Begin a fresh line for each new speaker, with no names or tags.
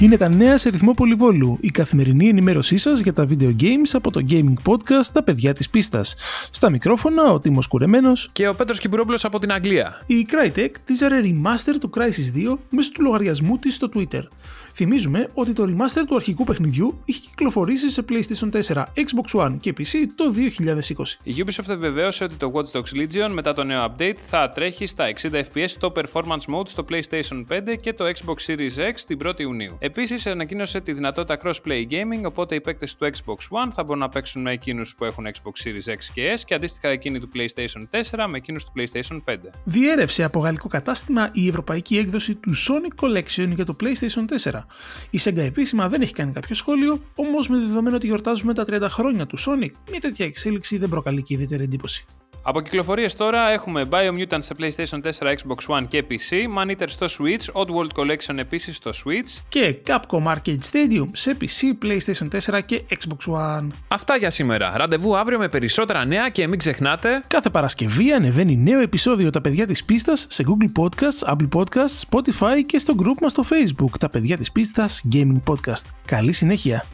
Είναι τα νέα σε ρυθμό πολυβόλου, η καθημερινή ενημέρωσή σας για τα video games από το gaming podcast Τα παιδιά της πίστας. Στα μικρόφωνα ο Τίμος Κουρεμένος
και ο Πέτρος Κυπουρόπουλος από την Αγγλία.
Η Crytek τίζαρε remaster του Crysis 2 μέσω του λογαριασμού της στο Twitter. Θυμίζουμε ότι το remaster του αρχικού παιχνιδιού είχε κυκλοφορήσει σε PlayStation 4, Xbox One και PC το 2020.
Η Ubisoft επιβεβαίωσε ότι το Watch Dogs Legion μετά το νέο update θα τρέχει στα 60 FPS στο Performance Mode στο PlayStation 5 και το Xbox Series X την 1η Ιουνίου. Επίσης, ανακοίνωσε τη δυνατότητα crossplay gaming, οπότε οι παίκτες του Xbox One θα μπορούν να παίξουν με εκείνους που έχουν Xbox Series X και S και αντίστοιχα εκείνοι του PlayStation 4 με εκείνους του PlayStation 5.
Διέρευσε από γαλλικό κατάστημα η ευρωπαϊκή έκδοση του Sonic Collection για το PlayStation 4. Η Sega επίσημα δεν έχει κάνει κάποιο σχόλιο, όμως με δεδομένο ότι γιορτάζουμε τα 30 χρόνια του Sonic, μια τέτοια εξέλιξη δεν προκαλεί και ιδιαίτερη εντύπωση.
Από κυκλοφορίες τώρα έχουμε Biomutant σε PlayStation 4, Xbox One και PC, Man Eater στο Switch, Oddworld Collection επίσης στο Switch
και Capcom Arcade Stadium σε PC, PlayStation 4 και Xbox One.
Αυτά για σήμερα. Ραντεβού αύριο με περισσότερα νέα και μην ξεχνάτε...
Κάθε Παρασκευή ανεβαίνει νέο επεισόδιο «Τα παιδιά της πίστας» σε Google Podcasts, Apple Podcasts, Spotify και στο group μας στο Facebook «Τα παιδιά της πίστας Gaming Podcast». Καλή συνέχεια!